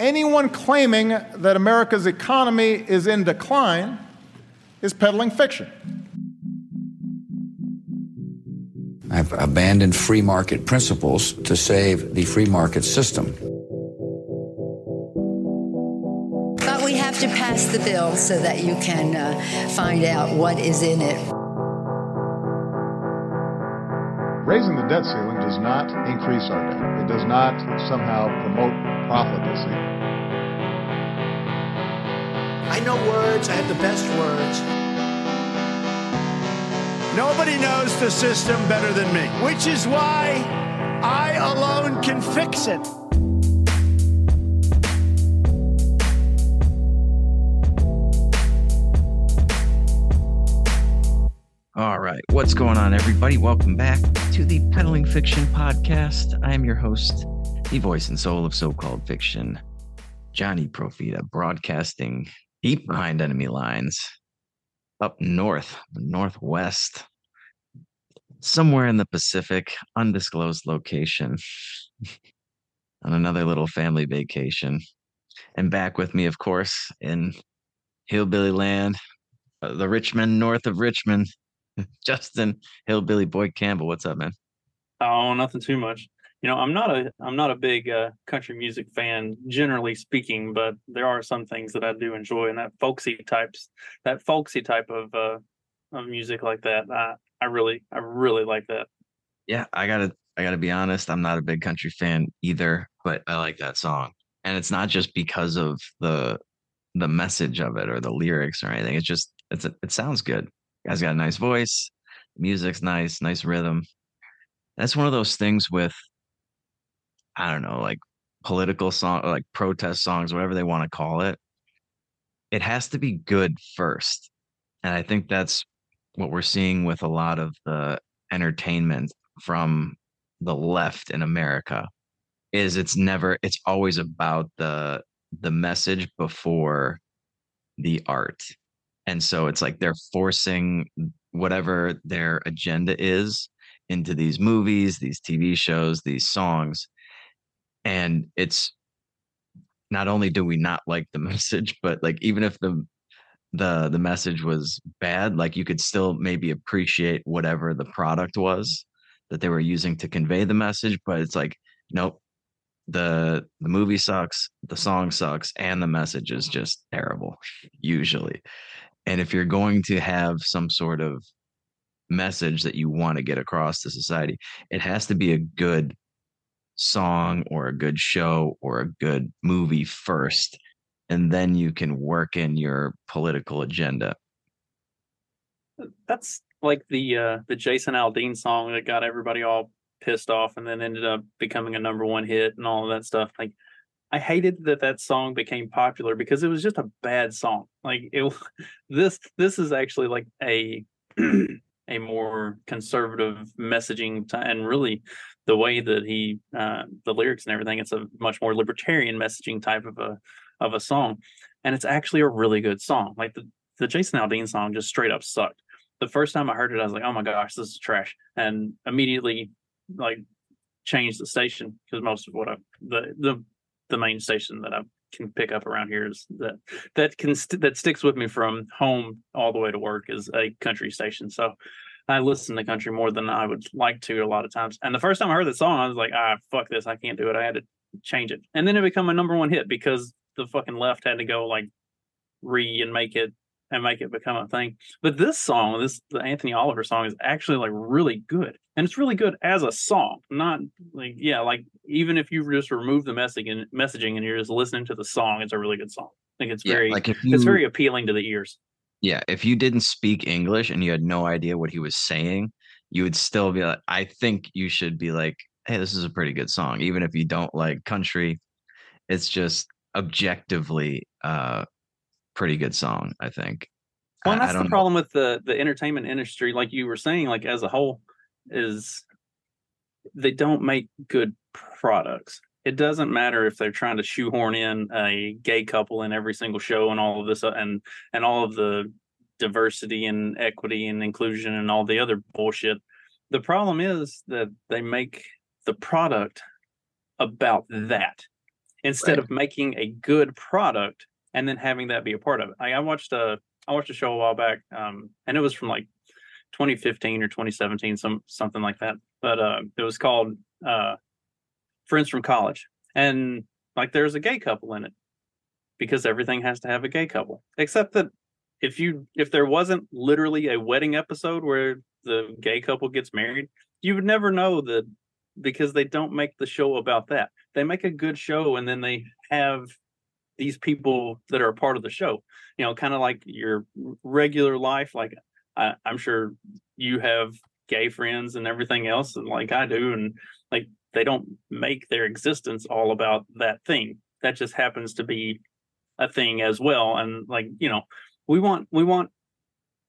Anyone claiming that America's economy is in decline is peddling fiction. I've abandoned free market principles to save the free market system. But we have to pass the bill so that you can uh, find out what is in it. Raising the debt ceiling does not increase our debt. It does not somehow promote profligacy. I know words, I have the best words. Nobody knows the system better than me, which is why I alone can fix it. All right. What's going on, everybody? Welcome back to the Peddling Fiction Podcast. I am your host, the voice and soul of so called fiction, Johnny Profita, broadcasting deep behind enemy lines up north, northwest, somewhere in the Pacific, undisclosed location, on another little family vacation. And back with me, of course, in Hillbilly Land, uh, the Richmond, north of Richmond, Justin Hillbilly Boy Campbell. What's up, man? Oh, nothing too much. You know, I'm not a I'm not a big uh, country music fan, generally speaking, but there are some things that I do enjoy, and that folksy types, that folksy type of uh, of music like that, I I really I really like that. Yeah, I gotta I gotta be honest. I'm not a big country fan either, but I like that song, and it's not just because of the the message of it or the lyrics or anything. It's just it's a, it sounds good. Guy's got a nice voice, music's nice, nice rhythm. That's one of those things with I don't know, like political song like protest songs, whatever they want to call it. It has to be good first. And I think that's what we're seeing with a lot of the entertainment from the left in America is it's never it's always about the the message before the art. And so it's like they're forcing whatever their agenda is into these movies, these TV shows, these songs. And it's not only do we not like the message, but like even if the the the message was bad, like you could still maybe appreciate whatever the product was that they were using to convey the message, but it's like nope, the the movie sucks, the song sucks, and the message is just terrible usually. And if you're going to have some sort of message that you want to get across to society, it has to be a good song or a good show or a good movie first. And then you can work in your political agenda. That's like the uh, the Jason Aldean song that got everybody all pissed off and then ended up becoming a number one hit and all of that stuff. Like I hated that that song became popular because it was just a bad song. Like it, this this is actually like a a more conservative messaging and really the way that he uh, the lyrics and everything. It's a much more libertarian messaging type of a of a song, and it's actually a really good song. Like the the Jason Aldean song just straight up sucked. The first time I heard it, I was like, "Oh my gosh, this is trash," and immediately like changed the station because most of what I the the the main station that I can pick up around here is that that can st- that sticks with me from home all the way to work is a country station. So I listen to country more than I would like to a lot of times. And the first time I heard the song, I was like, ah, fuck this, I can't do it. I had to change it, and then it became a number one hit because the fucking left had to go like re and make it and make it become a thing. But this song, this the Anthony Oliver song, is actually like really good, and it's really good as a song. Not like yeah, like even if you just remove the messaging and messaging and you're just listening to the song, it's a really good song. I think it's Yeah, very like if you, it's very appealing to the ears. yeah. If you didn't speak English and you had no idea what he was saying, you would still be like, I think you should be like, hey, this is a pretty good song, even if you don't like country. It's just objectively uh pretty good song, I think. Well, I- I that's don't the know. problem with the the entertainment industry, like you were saying, like as a whole, is they don't make good products. It doesn't matter if they're trying to shoehorn in a gay couple in every single show and all of this uh, and and all of the diversity and equity and inclusion and all the other bullshit. The problem is that they make the product about that instead Right. of making a good product and then having that be a part of it. I, I watched a I watched a show a while back, um, and it was from like 2015 or 2017, some something like that. But uh, it was called uh, Friends from College, and like there's a gay couple in it because everything has to have a gay couple, except that if you if there wasn't literally a wedding episode where the gay couple gets married, you would never know that because they don't make the show about that. They make a good show and then they have these people that are a part of the show. You know, kind of like your regular life. Like I, I'm sure you have gay friends and everything else, and like I do, and like they don't make their existence all about that thing. That just happens to be a thing as well. And like you know, we want we want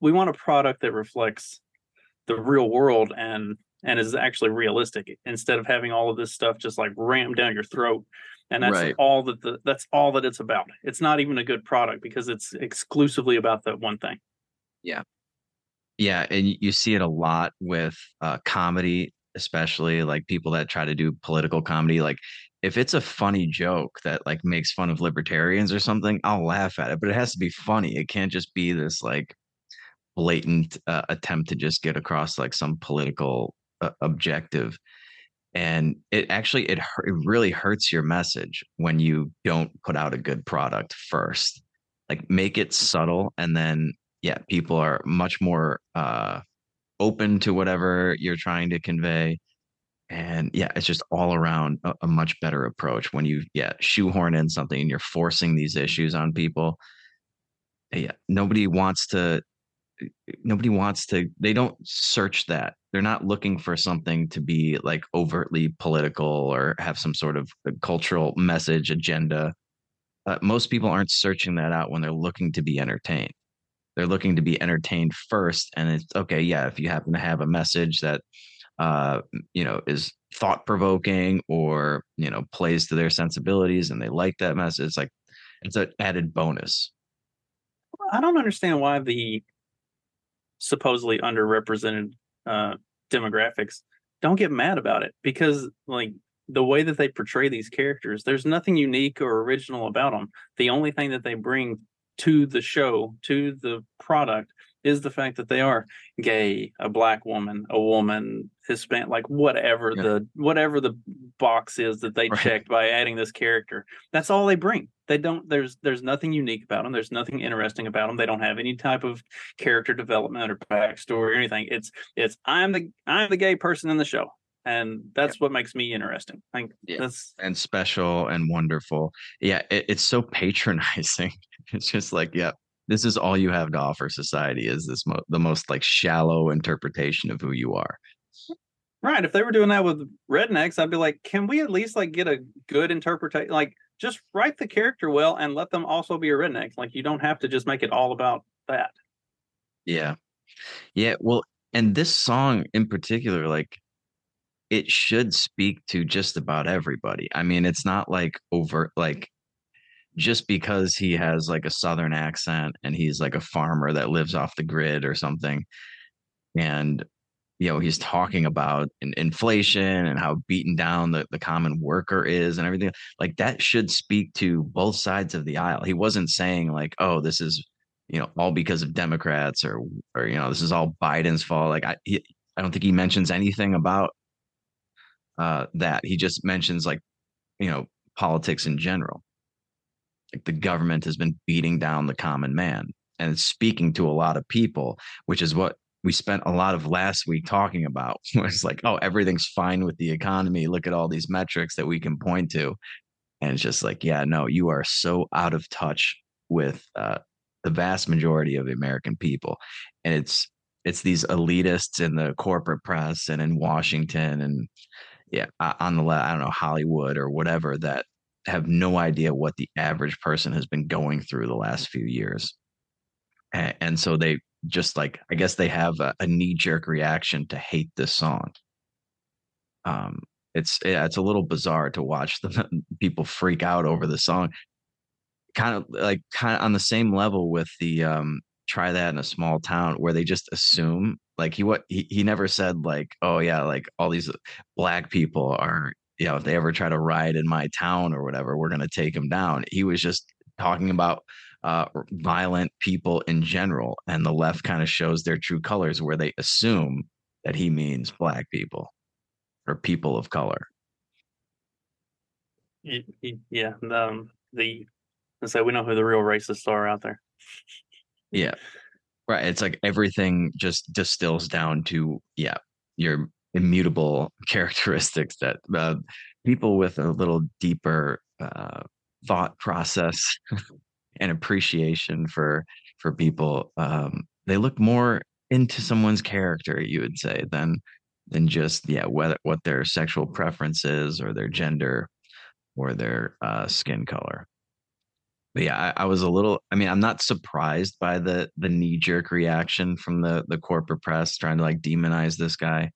we want a product that reflects the real world and and is actually realistic instead of having all of this stuff just like rammed down your throat and that's Right. all that the that's all that it's about it's not even a good product because it's exclusively about that one thing Yeah, Yeah. and you see it a lot with uh, comedy, especially like people that try to do political comedy. Like, if it's a funny joke that like makes fun of libertarians or something, I'll laugh at it, but it has to be funny. It can't just be this like blatant uh, attempt to just get across like some political objective. And it actually it it really hurts your message when you don't put out a good product first. Like, make it subtle and then yeah, people are much more uh open to whatever you're trying to convey. And yeah, it's just all around a, a much better approach when you yeah, shoehorn in something and you're forcing these issues on people. Yeah, nobody wants to nobody wants to they don't search that. They're not looking for something to be like overtly political or have some sort of cultural message agenda. Uh, most people aren't searching that out when they're looking to be entertained they're looking to be entertained first and it's okay yeah if you happen to have a message that uh you know is thought provoking or you know plays to their sensibilities and they like that message it's like it's an added bonus i don't understand why the supposedly underrepresented uh demographics don't get mad about it because like the way that they portray these characters there's nothing unique or original about them the only thing that they bring to the show to the product is the fact that they are gay a black woman a woman hispanic like whatever Yeah. the whatever the box is that they Right. checked by adding this character. That's all they bring. They don't there's there's nothing unique about them there's nothing interesting about them they don't have any type of character development or backstory or anything. It's it's i'm the i'm the gay person in the show. And that's what makes me interesting. Like Yeah. that's and special and wonderful. Yeah it, it's so patronizing. It's just like yeah this is all you have to offer society is this mo- the most like shallow interpretation of who you are right if they were doing that with rednecks i'd be like can we at least like get a good interpretation like just write the character well and let them also be a redneck like you don't have to just make it all about that Yeah. Yeah. Well, and this song in particular, like it should speak to just about everybody. I mean, it's not like overt, like just because he has like a southern accent and he's like a farmer that lives off the grid or something. And, you know, he's talking about in- inflation and how beaten down the, the common worker is and everything. Like that should speak to both sides of the aisle. He wasn't saying like, oh, this is you know, all because of Democrats or or you know, this is all Biden's fault. Like I he, I don't think he mentions anything about uh that. He just mentions like, you know, politics in general. Like the government has been beating down the common man and speaking to a lot of people, which is what we spent a lot of last week talking about. It's like, oh, everything's fine with the economy. Look at all these metrics that we can point to. And it's just like, yeah, no, you are so out of touch with uh, the vast majority of the American people. And it's it's these elitists in the corporate press and in Washington and yeah, on the left, I don't know, Hollywood or whatever that have no idea what the average person has been going through the last few years. And, and so they just like, I guess they have a, a knee jerk reaction to hate this song. Um, it's yeah, it's a little bizarre to watch the people freak out over the song kind of like kind of on the same level with the um try that in a small town where they just assume like he what he, he never said like oh yeah like all these black people are you know, if they ever try to ride in my town or whatever, we're going to take them down. He was just talking about uh, violent people in general. And the left kind of shows their true colors where they assume that he means black people or people of color. Yeah. Um, the, and so we know who the real racists are out there. Yeah. Right. It's like everything just distills down to, yeah, your immutable characteristics that uh, people with a little deeper uh, thought process and appreciation for for people um, they look more into someone's character you would say than than just yeah what what their sexual preference is or their gender or their uh, skin color. But yeah I, I, was a little i mean i'm not surprised by the the knee-jerk reaction from the the corporate press trying to like demonize this guy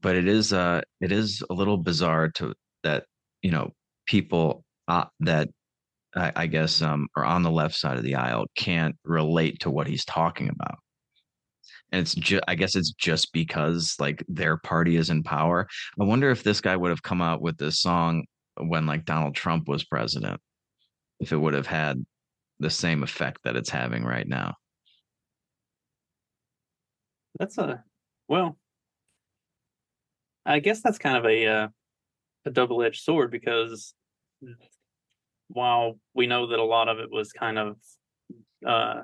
but it is uh it is a little bizarre to that you know people uh, that I, I guess um are on the left side of the aisle can't relate to what he's talking about. And it's just i guess it's just because like their party is in power. I wonder if this guy would have come out with this song when like donald trump was president if it would have had the same effect that it's having right now. That's a well I guess that's kind of a uh, a double edged sword because while we know that a lot of it was kind of uh,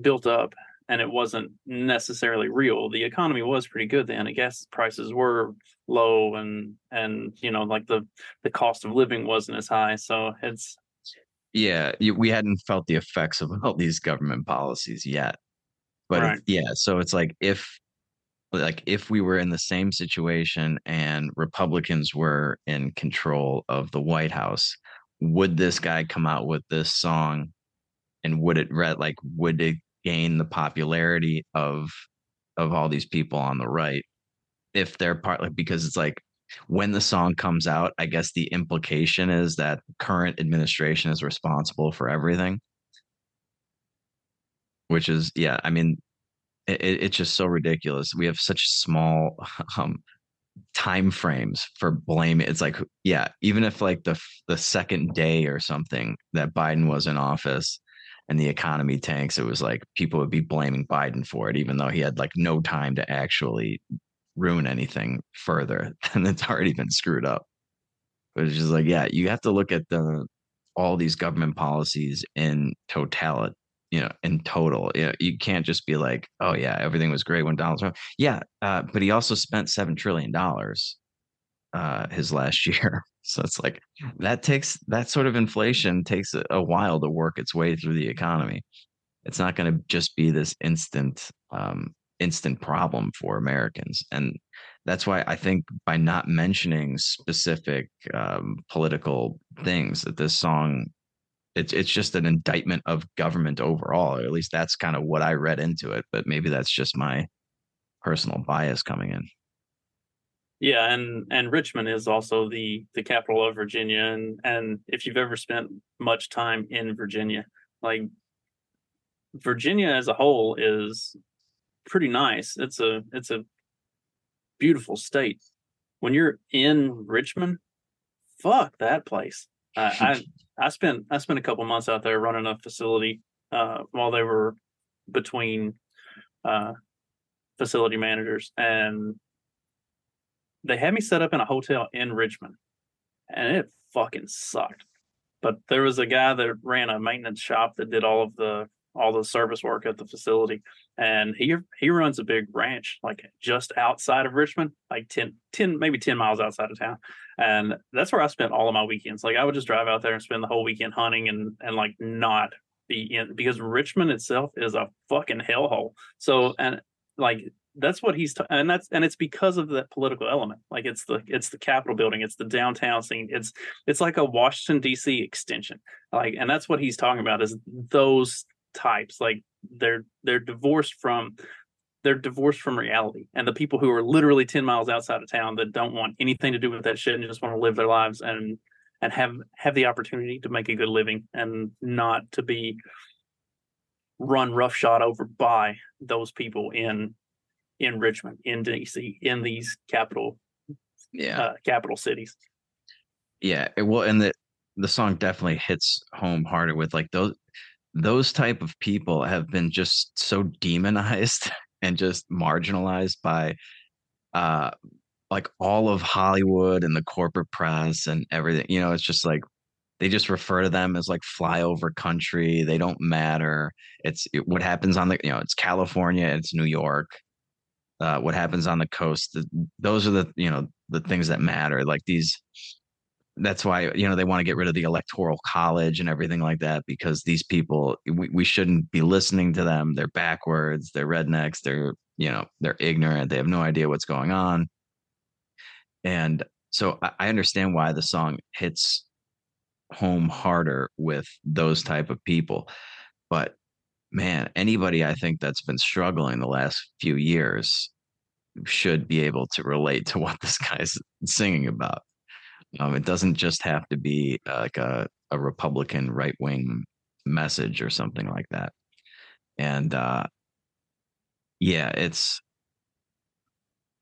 built up and it wasn't necessarily real, the economy was pretty good then. I guess prices were low and and you know like the the cost of living wasn't as high. So it's yeah, we hadn't felt the effects of all these government policies yet. But right. it, yeah, so it's like if like if we were in the same situation and Republicans were in control of the White House, would this guy come out with this song and would it read like would it gain the popularity of of all these people on the right if they're part like because it's like when the song comes out, I guess the implication is that current administration is responsible for everything. Which is, yeah, I mean, it, it's just so ridiculous. We have such small um, time frames for blame. It's like, yeah, even if like the the second day or something that Biden was in office and the economy tanks, it was like people would be blaming Biden for it, even though he had like no time to actually ruin anything further than it's already been screwed up. But it's just like, yeah, you have to look at the all these government policies in totality you know, in total. You, know, you can't just be like, oh yeah, everything was great when Donald Trump. Yeah, uh, but he also spent seven trillion dollars uh, his last year. So it's like that takes that sort of inflation takes a, while to work its way through the economy. It's not going to just be this instant um, instant problem for Americans, and that's why I think by not mentioning specific um, political things that this song it's it's just an indictment of government overall. Or at least that's kind of what I read into it. But maybe that's just my personal bias coming in. Yeah, and and Richmond is also the the capital of Virginia, and and if you've ever spent much time in Virginia, like Virginia as a whole is pretty nice. It's a it's a beautiful state. When you're in Richmond, fuck that place. I I spent I spent a couple months out there running a facility uh, while they were between uh, facility managers, and they had me set up in a hotel in Richmond, and it fucking sucked. But there was a guy that ran a maintenance shop that did all of the all the service work at the facility and he he runs a big ranch like just outside of richmond like 10, 10 maybe 10 miles outside of town and that's where i spent all of my weekends like i would just drive out there and spend the whole weekend hunting and and like not be in because richmond itself is a fucking hellhole so and like that's what he's t- and that's and it's because of that political element like it's the it's the capitol building it's the downtown scene it's it's like a washington dc extension like and that's what he's talking about is those types like they're they're divorced from they're divorced from reality and the people who are literally 10 miles outside of town that don't want anything to do with that shit and just want to live their lives and and have have the opportunity to make a good living and not to be run roughshod over by those people in in Richmond, in DC, in these capital Yeah. uh, capital cities. Yeah. It, well, and the the song definitely hits home harder with like those those type of people have been just so demonized and just marginalized by uh like all of Hollywood and the corporate press and everything. You know, it's just like they just refer to them as like flyover country. They don't matter. It's it, what happens on the you know it's California, it's New York. Uh, what happens on the coast? The, those are the you know the things that matter. Like these. That's why you know they want to get rid of the electoral college and everything like that because these people we, we shouldn't be listening to them. They're backwards. They're rednecks. They're you know they're ignorant. They have no idea what's going on. And so I, I understand why the song hits home harder with those type of people but man anybody i think that's been struggling the last few years should be able to relate to what this guy's singing about um, it doesn't just have to be uh, like a, a republican right-wing message or something like that and uh yeah it's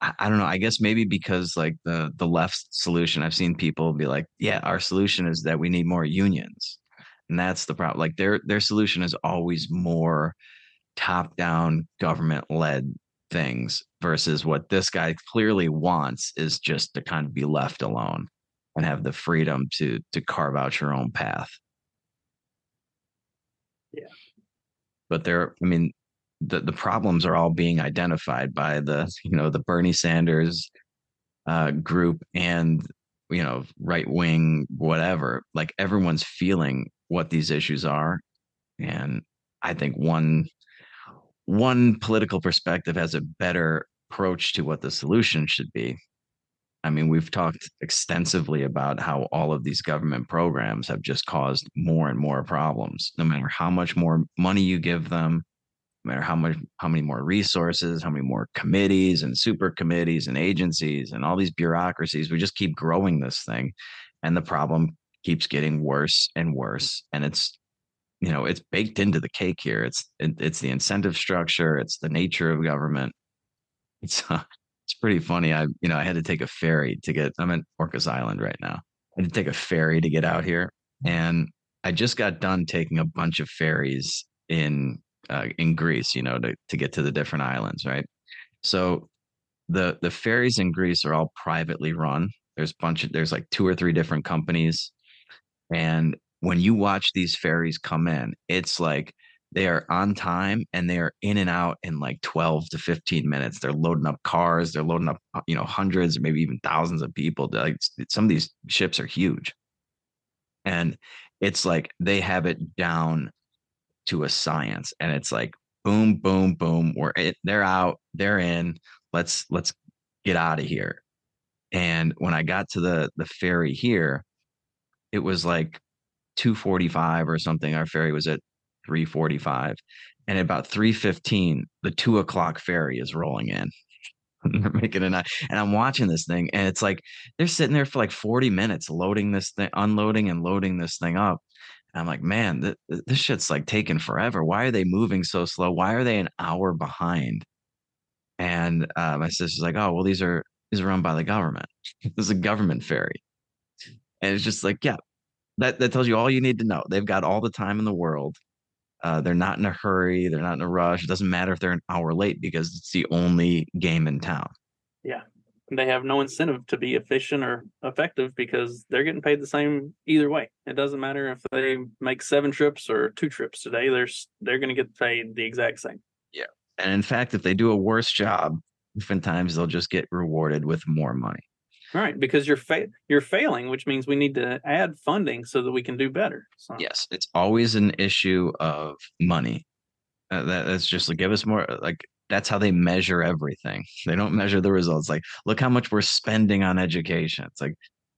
I, I don't know. I guess maybe because like the the left solution, I've seen people be like, "Yeah, our solution is that we need more unions," and that's the problem. Like their their solution is always more top down government led things versus what this guy clearly wants is just to kind of be left alone and have the freedom to to carve out your own path. Yeah. But there, I mean, the the problems are all being identified by the you know the Bernie Sanders uh, group and you know right wing whatever. Like everyone's feeling what these issues are, and I think one one political perspective has a better approach to what the solution should be. I mean, we've talked extensively about how all of these government programs have just caused more and more problems. No matter how much more money you give them, no matter how much how many more resources how many more committees and super committees and agencies and all these bureaucracies we just keep growing this thing and the problem keeps getting worse and worse and it's you know it's baked into the cake here it's it, it's the incentive structure it's the nature of government it's uh, it's pretty funny i you know i had to take a ferry to get i'm at orcas island right now i had to take a ferry to get out here and i just got done taking a bunch of ferries in uh, in Greece, you know, to, to get to the different islands, right? So the the ferries in Greece are all privately run. There's a bunch of there's like two or three different companies. And when you watch these ferries come in, it's like they are on time and they are in and out in like 12 to 15 minutes. They're loading up cars, they're loading up, uh, you know, hundreds or maybe even thousands of people. Like some of these ships are huge. And it's like they have it down to a science and it's like boom boom boom we're it, they're out they're in let's let's get out of here and when i got to the the ferry here it was like 245 or something our ferry was at 345 and about 315 the two o'clock ferry is rolling in they're making it and i'm watching this thing and it's like they're sitting there for like 40 minutes loading this thing unloading and loading this thing up and I'm like, man, th- this shit's like taking forever. Why are they moving so slow? Why are they an hour behind? And uh, my sister's like, oh, well, these are these are run by the government. this is a government ferry, and it's just like, yeah, that that tells you all you need to know. They've got all the time in the world. Uh, they're not in a hurry. They're not in a rush. It doesn't matter if they're an hour late because it's the only game in town. Yeah they have no incentive to be efficient or effective because they're getting paid the same either way. It doesn't matter if they make seven trips or two trips today. They're they're going to get paid the exact same. Yeah, and in fact, if they do a worse job, oftentimes they'll just get rewarded with more money. Right, because you're fa- you're failing, which means we need to add funding so that we can do better. So. Yes, it's always an issue of money. Uh, that, that's just like give us more. Like that's how they measure everything. They don't measure the results. Like, look how much we're spending on education. It's like,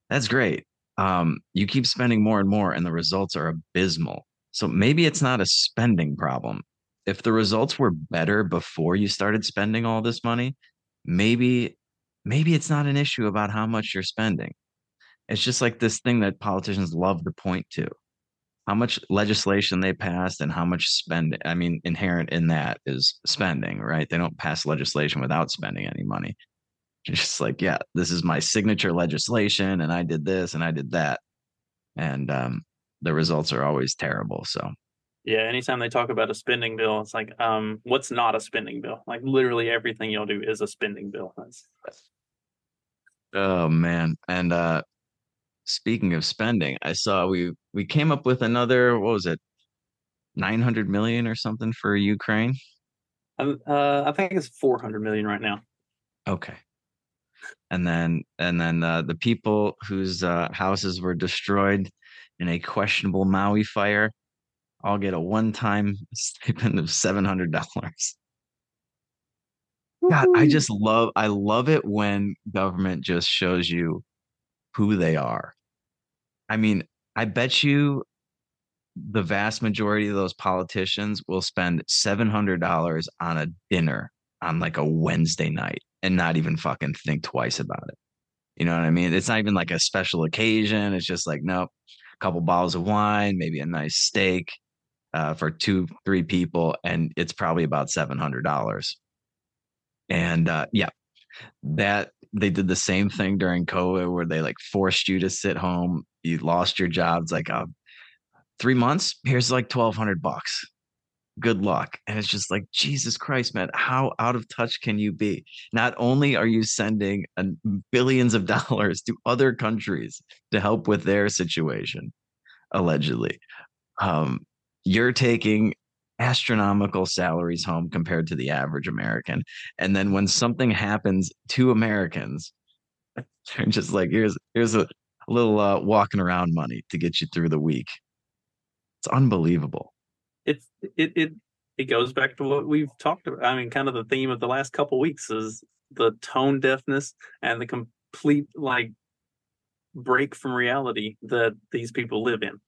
that's great. Um, you keep spending more and more, and the results are abysmal. So maybe it's not a spending problem. If the results were better before you started spending all this money, maybe maybe it's not an issue about how much you're spending. It's just like this thing that politicians love to point to how much legislation they passed and how much spending. I mean, inherent in that is spending, right? They don't pass legislation without spending any money. just like, yeah, this is my signature legislation, and I did this and I did that, and um, the results are always terrible. So Yeah, anytime they talk about a spending bill, it's like, um, what's not a spending bill? Like literally everything you'll do is a spending bill. That's, that's Oh man. And uh speaking of spending, I saw we we came up with another what was it? 900 million or something for Ukraine. um, uh, I think it's four hundred million right now. Okay. And then and then uh, the people whose uh, houses were destroyed in a questionable Maui fire all get a one-time stipend of $700. God, I just love I love it when government just shows you who they are. I mean, I bet you the vast majority of those politicians will spend $700 on a dinner on like a Wednesday night and not even fucking think twice about it. You know what I mean? It's not even like a special occasion. It's just like, nope, a couple bottles of wine, maybe a nice steak uh, for two, three people, and it's probably about $700. And uh, yeah, that they did the same thing during COVID where they like forced you to sit home. You lost your job. It's like, uh, three months, here's like 1200 bucks. Good luck. And it's just like, Jesus Christ, man, how out of touch can you be? Not only are you sending billions of dollars to other countries to help with their situation, allegedly, um, you're taking astronomical salaries home compared to the average American. And then when something happens to Americans, they're just like, here's here's a little uh, walking around money to get you through the week. It's unbelievable. It's it it it goes back to what we've talked about. I mean, kind of the theme of the last couple weeks is the tone deafness and the complete like break from reality that these people live in.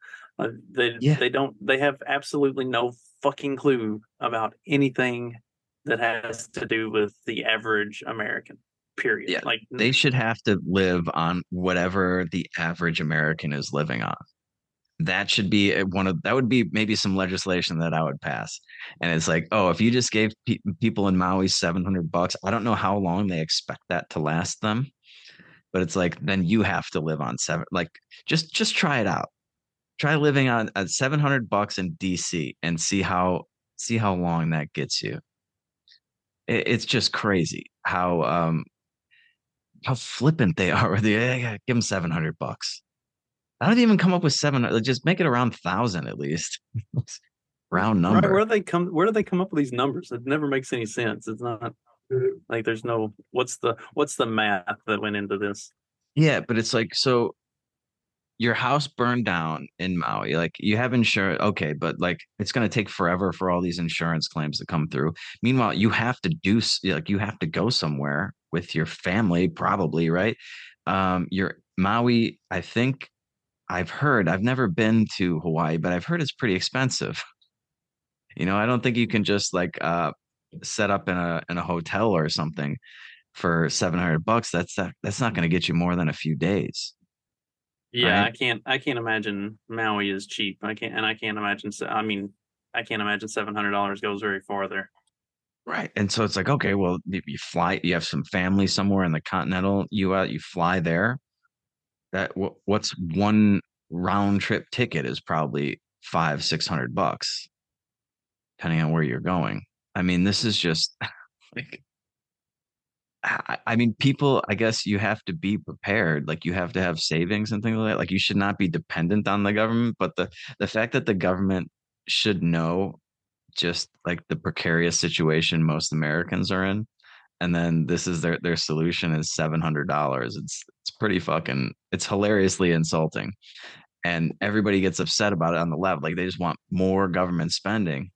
Uh, they Yeah. they don't they have absolutely no fucking clue about anything that has to do with the average American. Period. Yeah, like They should have to live on whatever the average American is living on. That should be one of that would be maybe some legislation that I would pass. And it's like, oh, if you just gave pe- people in Maui 700 bucks, I don't know how long they expect that to last them. But it's like then you have to live on seven like just just try it out. Try living on at 700 bucks in DC and see how see how long that gets you. It, it's just crazy how um how flippant they are. Yeah, yeah, give them 700 bucks. I don't even come up with 700. Just make it around 1,000 at least. Round Right, number. where do they come? Where do they come up with these numbers? It never makes any sense. It's not like there's no what's the what's the math that went into this? Yeah, but it's like so your house burned down in Maui. Like you have insurance, okay, but like it's going to take forever for all these insurance claims to come through. Meanwhile, you have to do like you have to go somewhere with your family, probably, right? Um, your Maui, I think I've heard. I've never been to Hawaii, but I've heard it's pretty expensive. You know, I don't think you can just like uh set up in a in a hotel or something for 700 bucks. That's not, that's not going to get you more than a few days. Yeah, Right. I can't. I can't imagine Maui is cheap. I can't, and I can't imagine. I mean, I can't imagine seven hundred dollars goes very far there. Right. And so it's like, okay, well, you, you fly, you have some family somewhere in the continental US, you fly there. That what's one round trip ticket is probably five, six hundred bucks, depending on where you're going. I mean, this is just like, I, mean, people, I guess you have to be prepared. Like you have to have savings and things like that. Like you should not be dependent on the government, but the the fact that the government should know just like the precarious situation most Americans are in. And then this is their their solution is seven hundred dollars. It's it's pretty fucking it's hilariously insulting. And everybody gets upset about it on the left. Like they just want more government spending.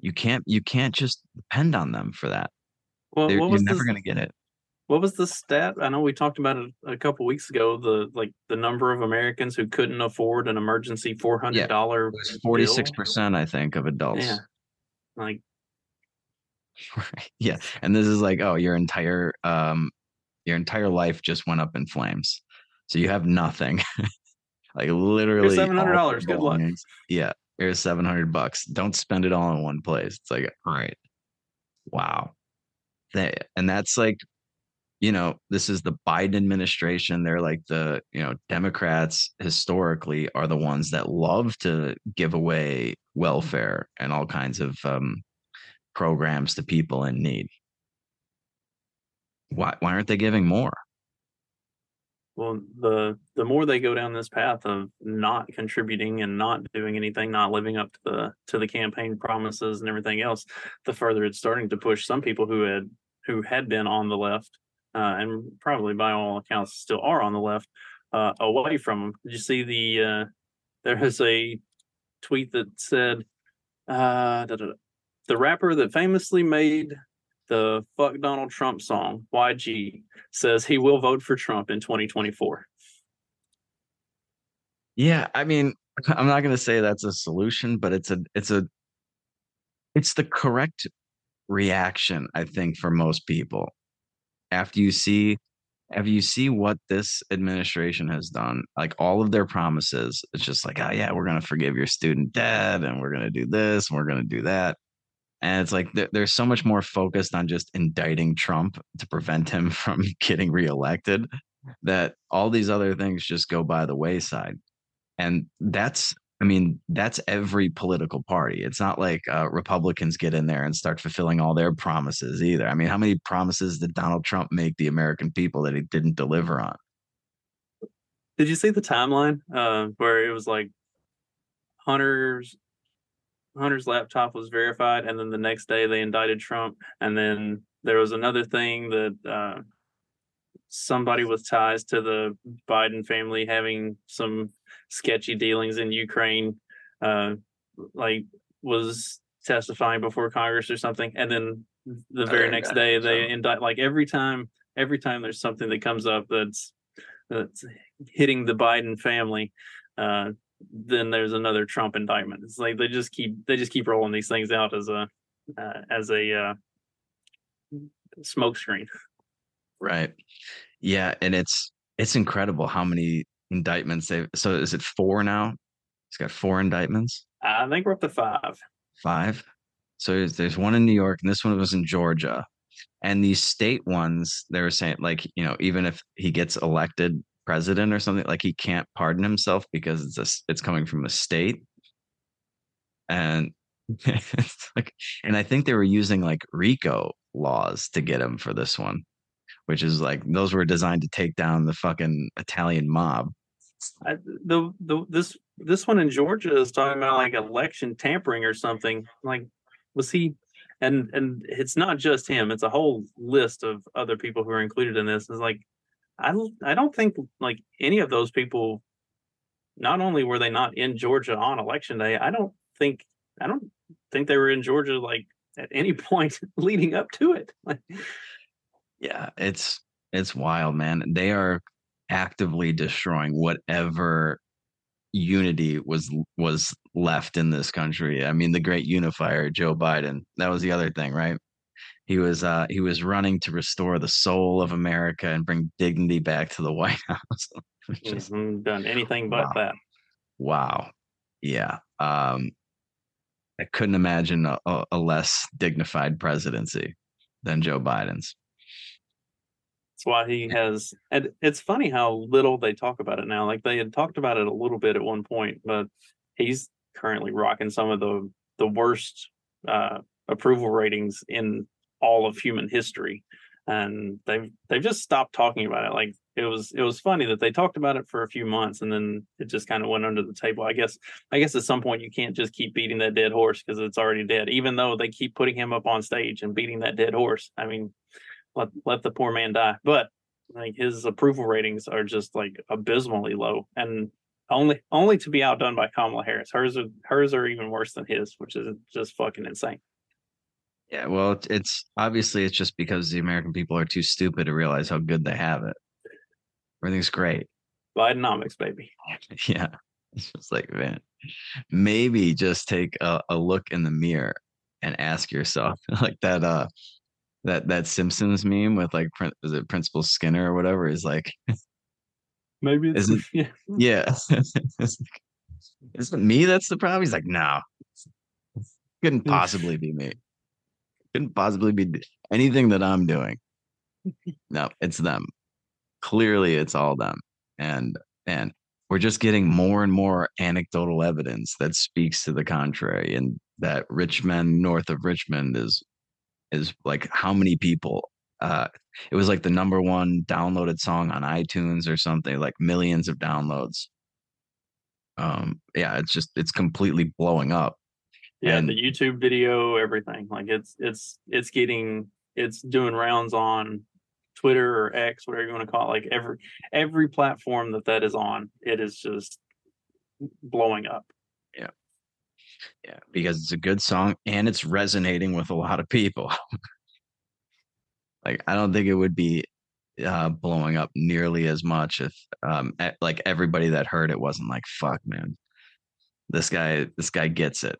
You can't you can't just depend on them for that. Well, They're- what you're was never the, gonna get it. what was the stat? I know we talked about it a couple weeks ago. The like the number of Americans who couldn't afford an emergency four hundred dollar. Was forty six percent, I think, of adults. Yeah, like Yeah. And this is like, oh, your entire um your entire life just went up in flames. So you have nothing. like literally $700, good luck. Yeah. Here's 700 bucks. Don't spend it all in one place. It's like, all right. Wow. That, and that's like you know, this is the Biden administration. They're like the, you know, Democrats historically are the ones that love to give away welfare and all kinds of um, programs to people in need. Why, why aren't they giving more? Well, the the more they go down this path of not contributing and not doing anything, not living up to the to the campaign promises and everything else, the further it's starting to push some people who had who had been on the left uh, and probably by all accounts still are on the left uh, away from them. Did you see the uh, a tweet that said uh, the rapper that famously made the fuck Donald Trump song, YG, says he will vote for Trump in 2024. Yeah, I mean, I'm not going to say that's a solution, but it's a it's a it's the correct reaction I think for most people. After you see after you see what this administration has done, like all of their promises, it's just like, oh yeah, we're going to forgive your student debt and we're going to do this and we're going to do that. And it's like they're so much more focused on just indicting Trump to prevent him from getting reelected that all these other things just go by the wayside. And that's, I mean, that's every political party. It's not like uh, Republicans get in there and start fulfilling all their promises either. I mean, how many promises did Donald Trump make the American people that he didn't deliver on? Did you see the timeline uh, where it was like Hunter's Hunter's laptop was verified, and then the next day they indicted Trump, and then there was another thing that uh, somebody with ties to the Biden family having some sketchy dealings in Ukraine, uh, like was testifying before Congress or something, and then the very next day they indict. Like every time, every time there's something that comes up that's that's hitting the Biden family, uh, then there's another Trump indictment. It's like they just keep they just keep rolling these things out as a uh, as a uh, smokescreen. Right. Yeah, and it's it's incredible how many indictments they. So is it four now? He's got four indictments. I think we're up to five. Five. So there's, one in New York, and this one was in Georgia. And these state ones, they were saying like, you know, even if he gets elected president or something like he can't pardon himself because it's a, it's coming from a state and it's like and i think they were using like rico laws to get him for this one which is like those were designed to take down the fucking italian mob I, the the this this one in georgia is talking about like election tampering or something like was he and and it's not just him it's a whole list of other people who are included in this it's like I I don't think like any of those people not only were they not in Georgia on election day, I don't think I don't think they were in Georgia like at any point leading up to it. yeah, it's it's wild, man. They are actively destroying whatever unity was was left in this country. I mean, the great unifier, Joe Biden. That was the other thing, right? He was uh, he was running to restore the soul of America and bring dignity back to the White House. Just mm-hmm, done anything but wow. that. Wow. Yeah. Um, I couldn't imagine a, a less dignified presidency than Joe Biden's. That's why he has, and it's funny how little they talk about it now. Like they had talked about it a little bit at one point, but he's currently rocking some of the the worst uh, approval ratings in all of human history and they've they've just stopped talking about it like it was it was funny that they talked about it for a few months and then it just kind of went under the table i guess i guess at some point you can't just keep beating that dead horse because it's already dead even though they keep putting him up on stage and beating that dead horse i mean let let the poor man die but like his approval ratings are just like abysmally low and only only to be outdone by kamala harris hers are hers are even worse than his which is just fucking insane yeah, well, it's obviously it's just because the American people are too stupid to realize how good they have it. Everything's great. Bidenomics, baby. Yeah. It's just like, man, maybe just take a, a look in the mirror and ask yourself, like that uh that that Simpsons meme with like is it Principal Skinner or whatever is like maybe it's isn't, yeah. yeah. isn't me that's the problem? He's like, no. Couldn't possibly be me couldn't possibly be anything that I'm doing. no, it's them. Clearly, it's all them, and and we're just getting more and more anecdotal evidence that speaks to the contrary, and that Richmond, north of Richmond, is is like how many people uh, it was like the number one downloaded song on iTunes or something, like millions of downloads. Um, yeah, it's just it's completely blowing up. Yeah, And- the YouTube video, everything. Like it's it's it's getting it's doing rounds on Twitter or X, whatever you want to call it. Like every every platform that that is on, it is just blowing up. Yeah, because it's a good song and it's resonating with a lot of people. like I don't think it would be uh blowing up nearly as much if um like everybody that heard it wasn't like fuck man. This guy this guy gets it.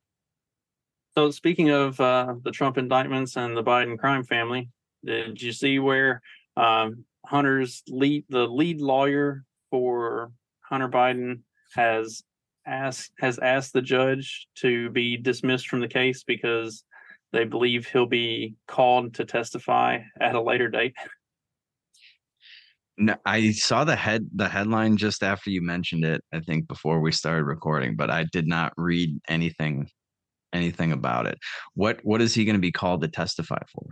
So speaking of uh, the Trump indictments and the Biden crime family, did you see where um, Hunter's lead, the lead lawyer for Hunter Biden, has asked has asked the judge to be dismissed from the case because they believe he'll be called to testify at a later date. No, I saw the head the headline just after you mentioned it, I think before we started recording, but I did not read anything anything about it. What what is he going to be called to testify for?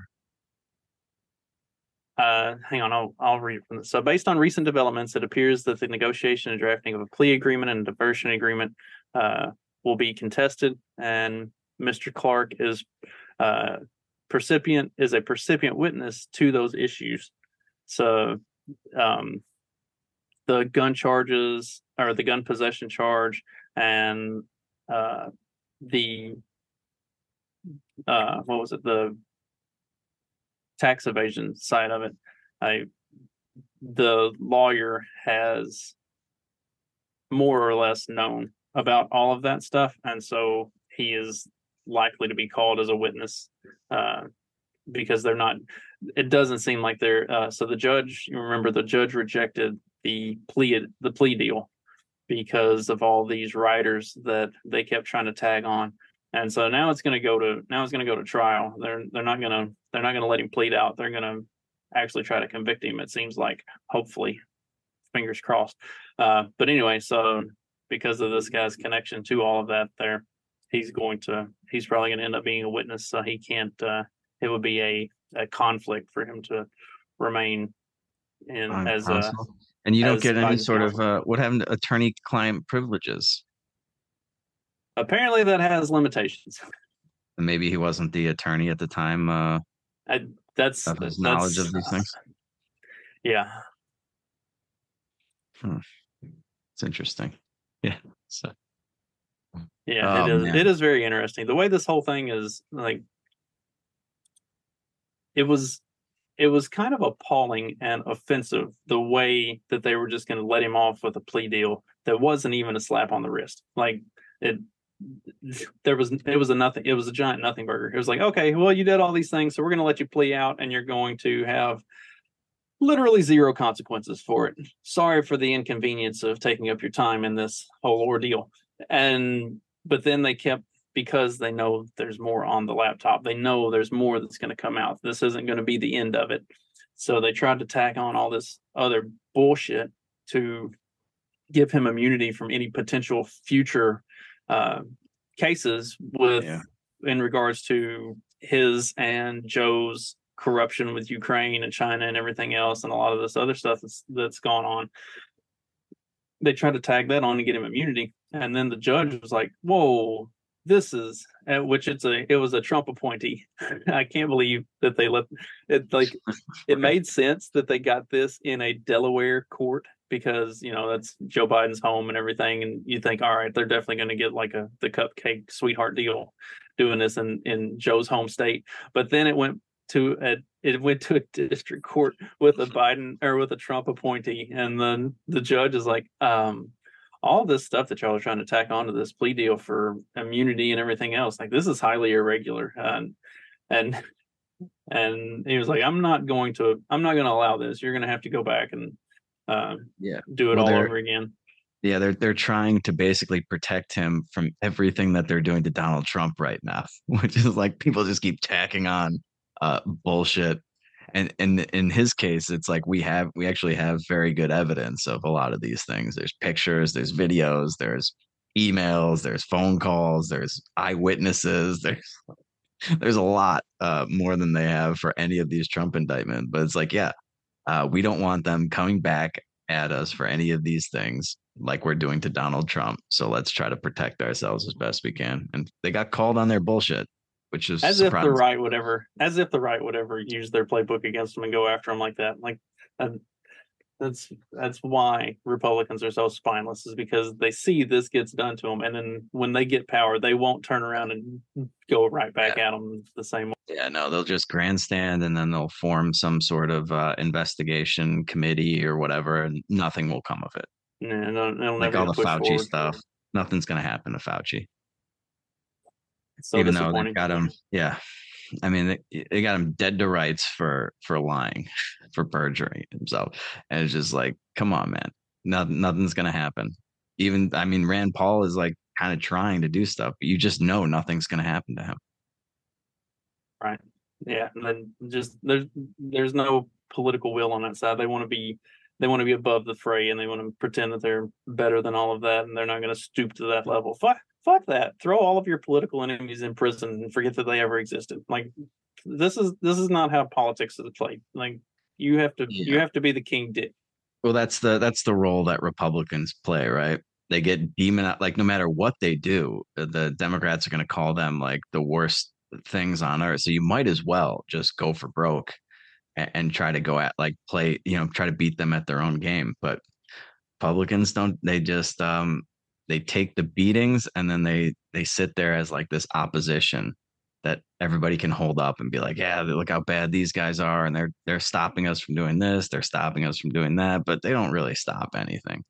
Uh, hang on, I'll I'll read from this. So, based on recent developments, it appears that the negotiation and drafting of a plea agreement and diversion agreement uh, will be contested, and Mr. Clark is uh, percipient is a percipient witness to those issues. So, um, the gun charges or the gun possession charge and uh, the uh, what was it the tax evasion side of it. I the lawyer has more or less known about all of that stuff, and so he is likely to be called as a witness uh, because they're not. It doesn't seem like they're. Uh, so the judge, you remember, the judge rejected the plea the plea deal because of all these writers that they kept trying to tag on and so now it's going to go to now it's going to go to trial. They're they're not going to they're not going to let him plead out. They're going to actually try to convict him it seems like hopefully. Fingers crossed. Uh but anyway so because of this guy's connection to all of that there he's going to he's probably going to end up being a witness so he can't uh it would be a a conflict for him to remain in on as a and you don't get any sort of uh, what happened to attorney client privileges apparently that has limitations maybe he wasn't the attorney at the time uh I, that's of his that's- knowledge of these things yeah it's interesting yeah so Yeah, Oh, it is. man. It is very interesting. The way this whole thing is like, it was, it was kind of appalling and offensive the way that they were just going to let him off with a plea deal that wasn't even a slap on the wrist. Like it, there was, it was a nothing. It was a giant nothing burger. It was like, okay, well, you did all these things, so we're going to let you plea out, and you're going to have literally zero consequences for it. Sorry for the inconvenience of taking up your time in this whole ordeal. And but then they kept because they know there's more on the laptop. They know there's more that's going to come out. This isn't going to be the end of it. So they tried to tack on all this other bullshit to give him immunity from any potential future uh, cases with Yeah. in regards to his and Joe's corruption with Ukraine and China and everything else and a lot of this other stuff that's that's gone on. They tried to tag that on to get him immunity, and then the judge was like, "Whoa, this is," at which it's a it was a Trump appointee. I can't believe that they let it like it made sense that they got this in a Delaware court because you know that's Joe Biden's home and everything, and you think, all right, they're definitely going to get like a the cupcake sweetheart deal doing this in in Joe's home state. But then it went to a it went to a district court with a Biden or with a Trump appointee, and then the judge is like, um, all this stuff that y'all are trying to tack onto this plea deal for immunity and everything else, like this is highly irregular, and and and he was like, I'm not going to, I'm not going to allow this. You're going to have to go back and uh, Yeah. do it Well, all over again. Yeah, they're they're trying to basically protect him from everything that they're doing to Donald Trump right now, which is like people just keep tacking on uh bullshit. and and in his case it's like we have we actually have very good evidence of a lot of these things there's pictures there's videos there's emails there's phone calls there's eyewitnesses there's there's a lot uh, more than they have for any of these trump indictments but it's like yeah uh, we don't want them coming back at us for any of these things like we're doing to donald trump. So let's try to protect ourselves as best we can. And they got called on their bullshit which is as if the right would ever, as if the right would ever use their playbook against them and go after them like that. Like that, that's that's why Republicans are so spineless is because they see this gets done to them, and then when they get power, they won't turn around and go right back Yeah. at them the same way. Yeah, no, they'll just grandstand and then they'll form some sort of uh, investigation committee or whatever, and nothing will come of it. Yeah, it'll Like never all the Fauci forward. stuff, nothing's going to happen to Fauci, so even though they've got him. Yeah, I mean, they, they got him dead to rights for for lying, for perjuring himself, and it's just like, come on, man, nothing, nothing's to happen. Even, I mean, Rand Paul is like kind of trying to do stuff, but you just know nothing's to happen to him. Right. Yeah. And then just there's there's no political will on that side. They want to be they want to be above the fray and they want to pretend that they're better than all of that and they're not going to stoop to that level. Fuck fuck that. Throw all of your political enemies in prison and forget that they ever existed. Like this is this is not how politics is played. Like you have to you have to be the king dick. Well, that's the that's the role that Republicans play, right? They get demon like no matter what they do, uh, the Democrats are going to call them like the worst things on earth. So you might as well just go for broke and, and try to go at like play, you know, try to beat them at their own game. But Republicans don't. They just um they take the beatings and then they they sit there as like this opposition that everybody can hold up and be like, yeah, look how bad these guys are, and they're they're stopping us from doing this, they're stopping us from doing that, but they don't really stop anything.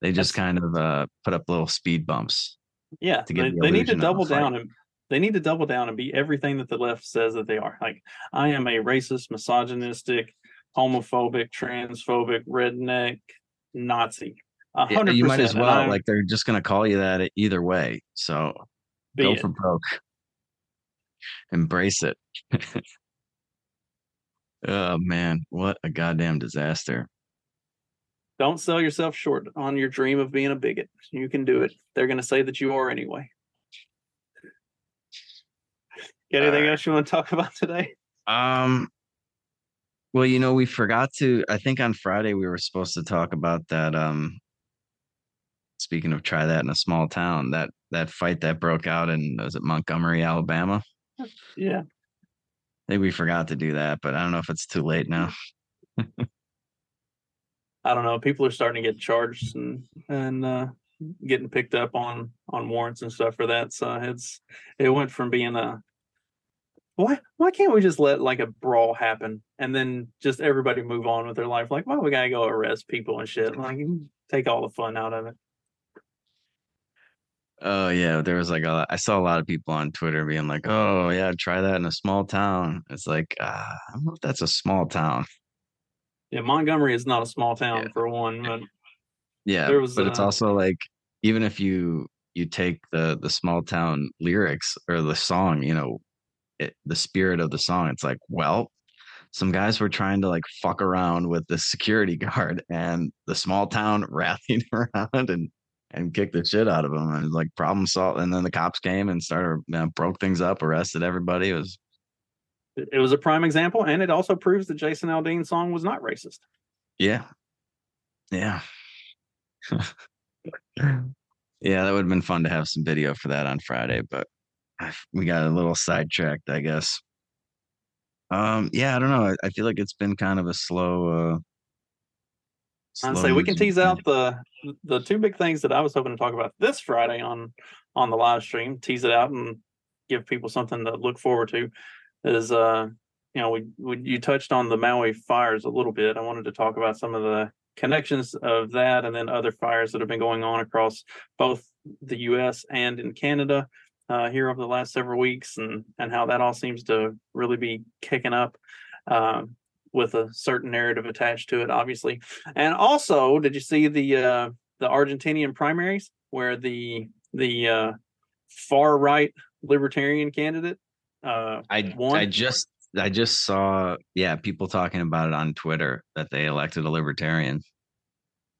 They just That's- kind of uh, put up little speed bumps. Yeah, to get they, the they need to illusion of a double down and they need to double down and be everything that the left says that they are. Like I am a racist, misogynistic, homophobic, transphobic, redneck, Nazi. A Yeah, you might as well. Like they're just gonna call you that either way. So go it. for broke. Embrace it. oh man, what a goddamn disaster. Don't sell yourself short on your dream of being a bigot. You can do it. They're going to say that you are anyway. Got anything Alright. else you want to talk about today? Um well, you know, we forgot to I think on Friday we were supposed to talk about that um speaking of try that in a small town, that that fight that broke out in was it Montgomery, Alabama? Yeah. I think we forgot to do that, but I don't know if it's too late now. I don't know. People are starting to get charged and and uh, getting picked up on on warrants and stuff for that. So it's it went from being a why why can't we just let like a brawl happen and then just everybody move on with their life? Like why we gotta go arrest people and shit? Like take all the fun out of it. Oh yeah, there was like a I saw a lot of people on Twitter being like, "Oh yeah, try that in a small town." It's like, uh, I don't know if that's a small town. Yeah, Montgomery is not a small town Yeah. for one, but Yeah, There was, but it's uh, also like even if you you take the the small town lyrics or the song, you know, it, the spirit of the song, it's like, well, some guys were trying to like fuck around with the security guard, and the small town rallied around and and kicked the shit out of him, and like problem solved. And then the cops came and started you know, broke things up, arrested everybody. It was it was a prime example, and it also proves that Jason Aldean's song was not racist. Yeah. Yeah. yeah, that would have been fun to have some video for that on Friday, but we got a little sidetracked, I guess. Um, yeah, I don't know. I, I feel like it's been kind of a slow uh I'd say we can tease out the the two big things that I was hoping to talk about this Friday on on the live stream. Tease it out and give people something to look forward to. Is uh, you know, we, we you touched on the Maui fires a little bit. I wanted to talk about some of the connections of that, and then other fires that have been going on across both the U.S. and in Canada uh, here over the last several weeks, and and how that all seems to really be kicking up. Um, with a certain narrative attached to it, obviously. And also, did you see the uh, the Argentinian primaries where the the uh, far right libertarian candidate uh, I One- I just I just saw yeah people talking about it on Twitter that they elected a libertarian.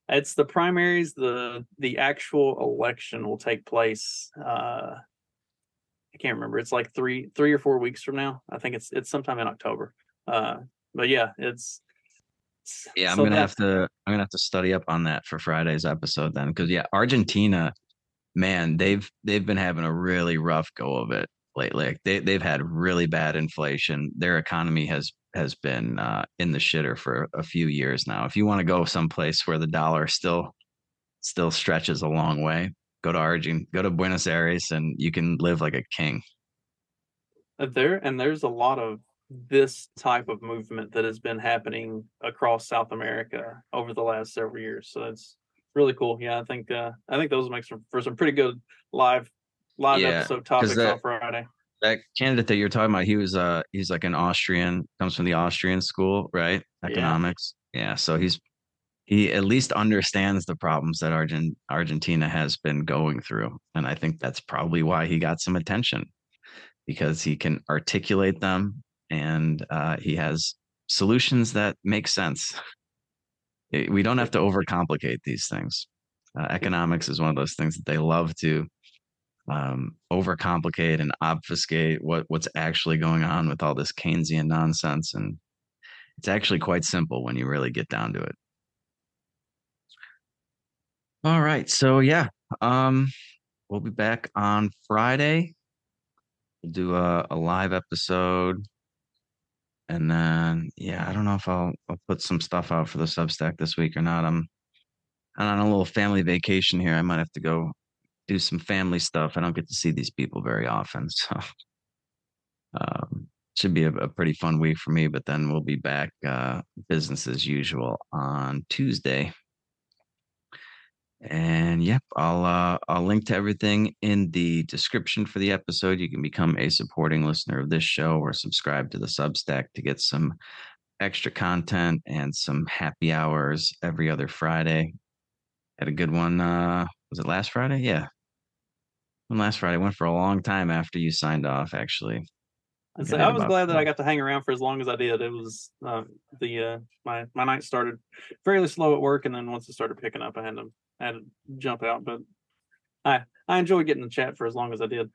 It's the primaries. the The actual election will take place. Uh, I can't remember. It's like three three or four weeks from now. I think it's it's sometime in October. Uh, but yeah, it's yeah. I'm so gonna have to I'm gonna have to study up on that for Friday's episode then, because yeah, Argentina, man, they've they've been having a really rough go of it lately. They they've had really bad inflation. Their economy has has been uh, in the shitter for a few years now. If you want to go someplace where the dollar still still stretches a long way, go to Argentina, go to Buenos Aires, and you can live like a king. Uh, there and there's a lot of this type of movement that has been happening across South America over the last several years. So it's really cool. Yeah, I think uh, I think those make some for some pretty good live live yeah, episode topics that, on Friday. That candidate that you're talking about, he was uh he's like an Austrian, comes from the Austrian school, right? Economics. Yeah, yeah so he's he at least understands the problems that Argent, Argentina has been going through. And I think that's probably why he got some attention because he can articulate them and uh, he has solutions that make sense. We don't have to overcomplicate these things. Uh, economics is one of those things that they love to um, overcomplicate and obfuscate what what's actually going on with all this Keynesian nonsense, and it's actually quite simple when you really get down to it. All right, so yeah, um, we'll be back on Friday. We'll do a, a live episode, and then yeah, I don't know if I'll I'll put some stuff out for the Substack this week or not. I'm I'm on a little family vacation here. I might have to go do some family stuff. I don't get to see these people very often, so um, should be a, a, pretty fun week for me. But then we'll be back uh, business as usual on Tuesday. And yep, I'll uh, I'll link to everything in the description for the episode. You can become a supporting listener of this show or subscribe to the Substack to get some extra content and some happy hours every other Friday. Had a good one. Uh, was it last Friday? Yeah, last Friday. Went for a long time after you signed off, actually. I, I was glad that I got to hang around for as long as I did. It was uh, the uh, my my night started fairly slow at work, and then once it started picking up, I had to had to jump out. But I I enjoyed getting the chat for as long as I did.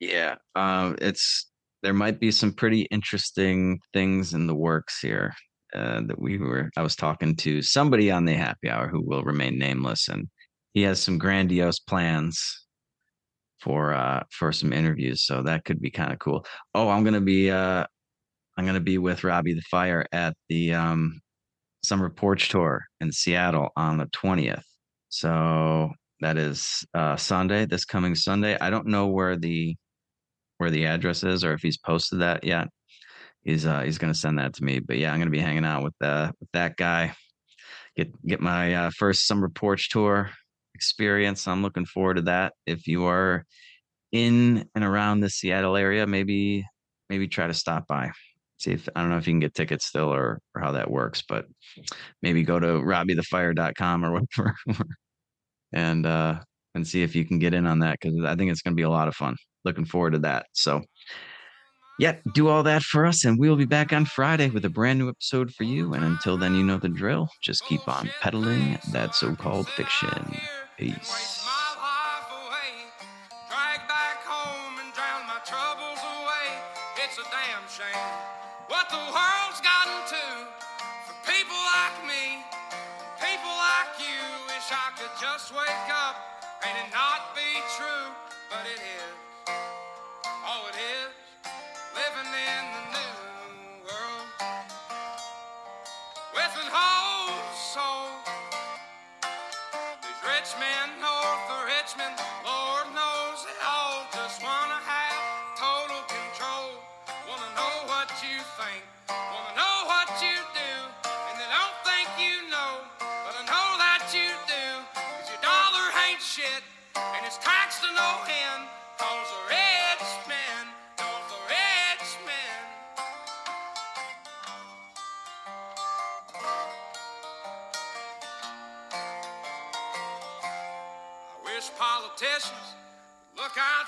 Yeah, um, it's there might be some pretty interesting things in the works here uh, that we were. I was talking to somebody on the happy hour who will remain nameless, and he has some grandiose plans for uh for some interviews so that could be kind of cool oh i'm gonna be uh i'm gonna be with robbie the fire at the um summer porch tour in seattle on the 20th so that is uh sunday this coming sunday i don't know where the where the address is or if he's posted that yet he's uh he's gonna send that to me but yeah i'm gonna be hanging out with uh with that guy get get my uh, first summer porch tour experience. I'm looking forward to that. If you are in and around the Seattle area, maybe maybe try to stop by. See if I don't know if you can get tickets still or, or how that works, but maybe go to robbiethefire.com or whatever and uh and see if you can get in on that because I think it's gonna be a lot of fun. Looking forward to that. So yeah, do all that for us, and we'll be back on Friday with a brand new episode for you. And until then, you know the drill. Just keep on peddling that so called fiction. Peace. What the world's gotten to for people like me, people like you. Wish I could just wake up and it not be true, but it is.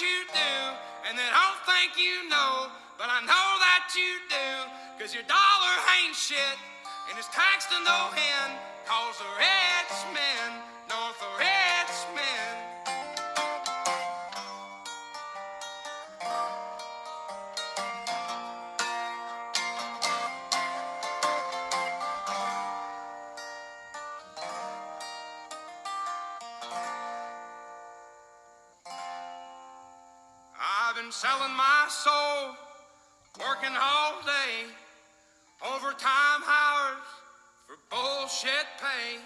You do, and they don't think you know, but I know that you do, cause your dollar ain't shit, and it's taxed to no end, cause the rich men know the selling my soul, working all day, overtime hours for bullshit pay.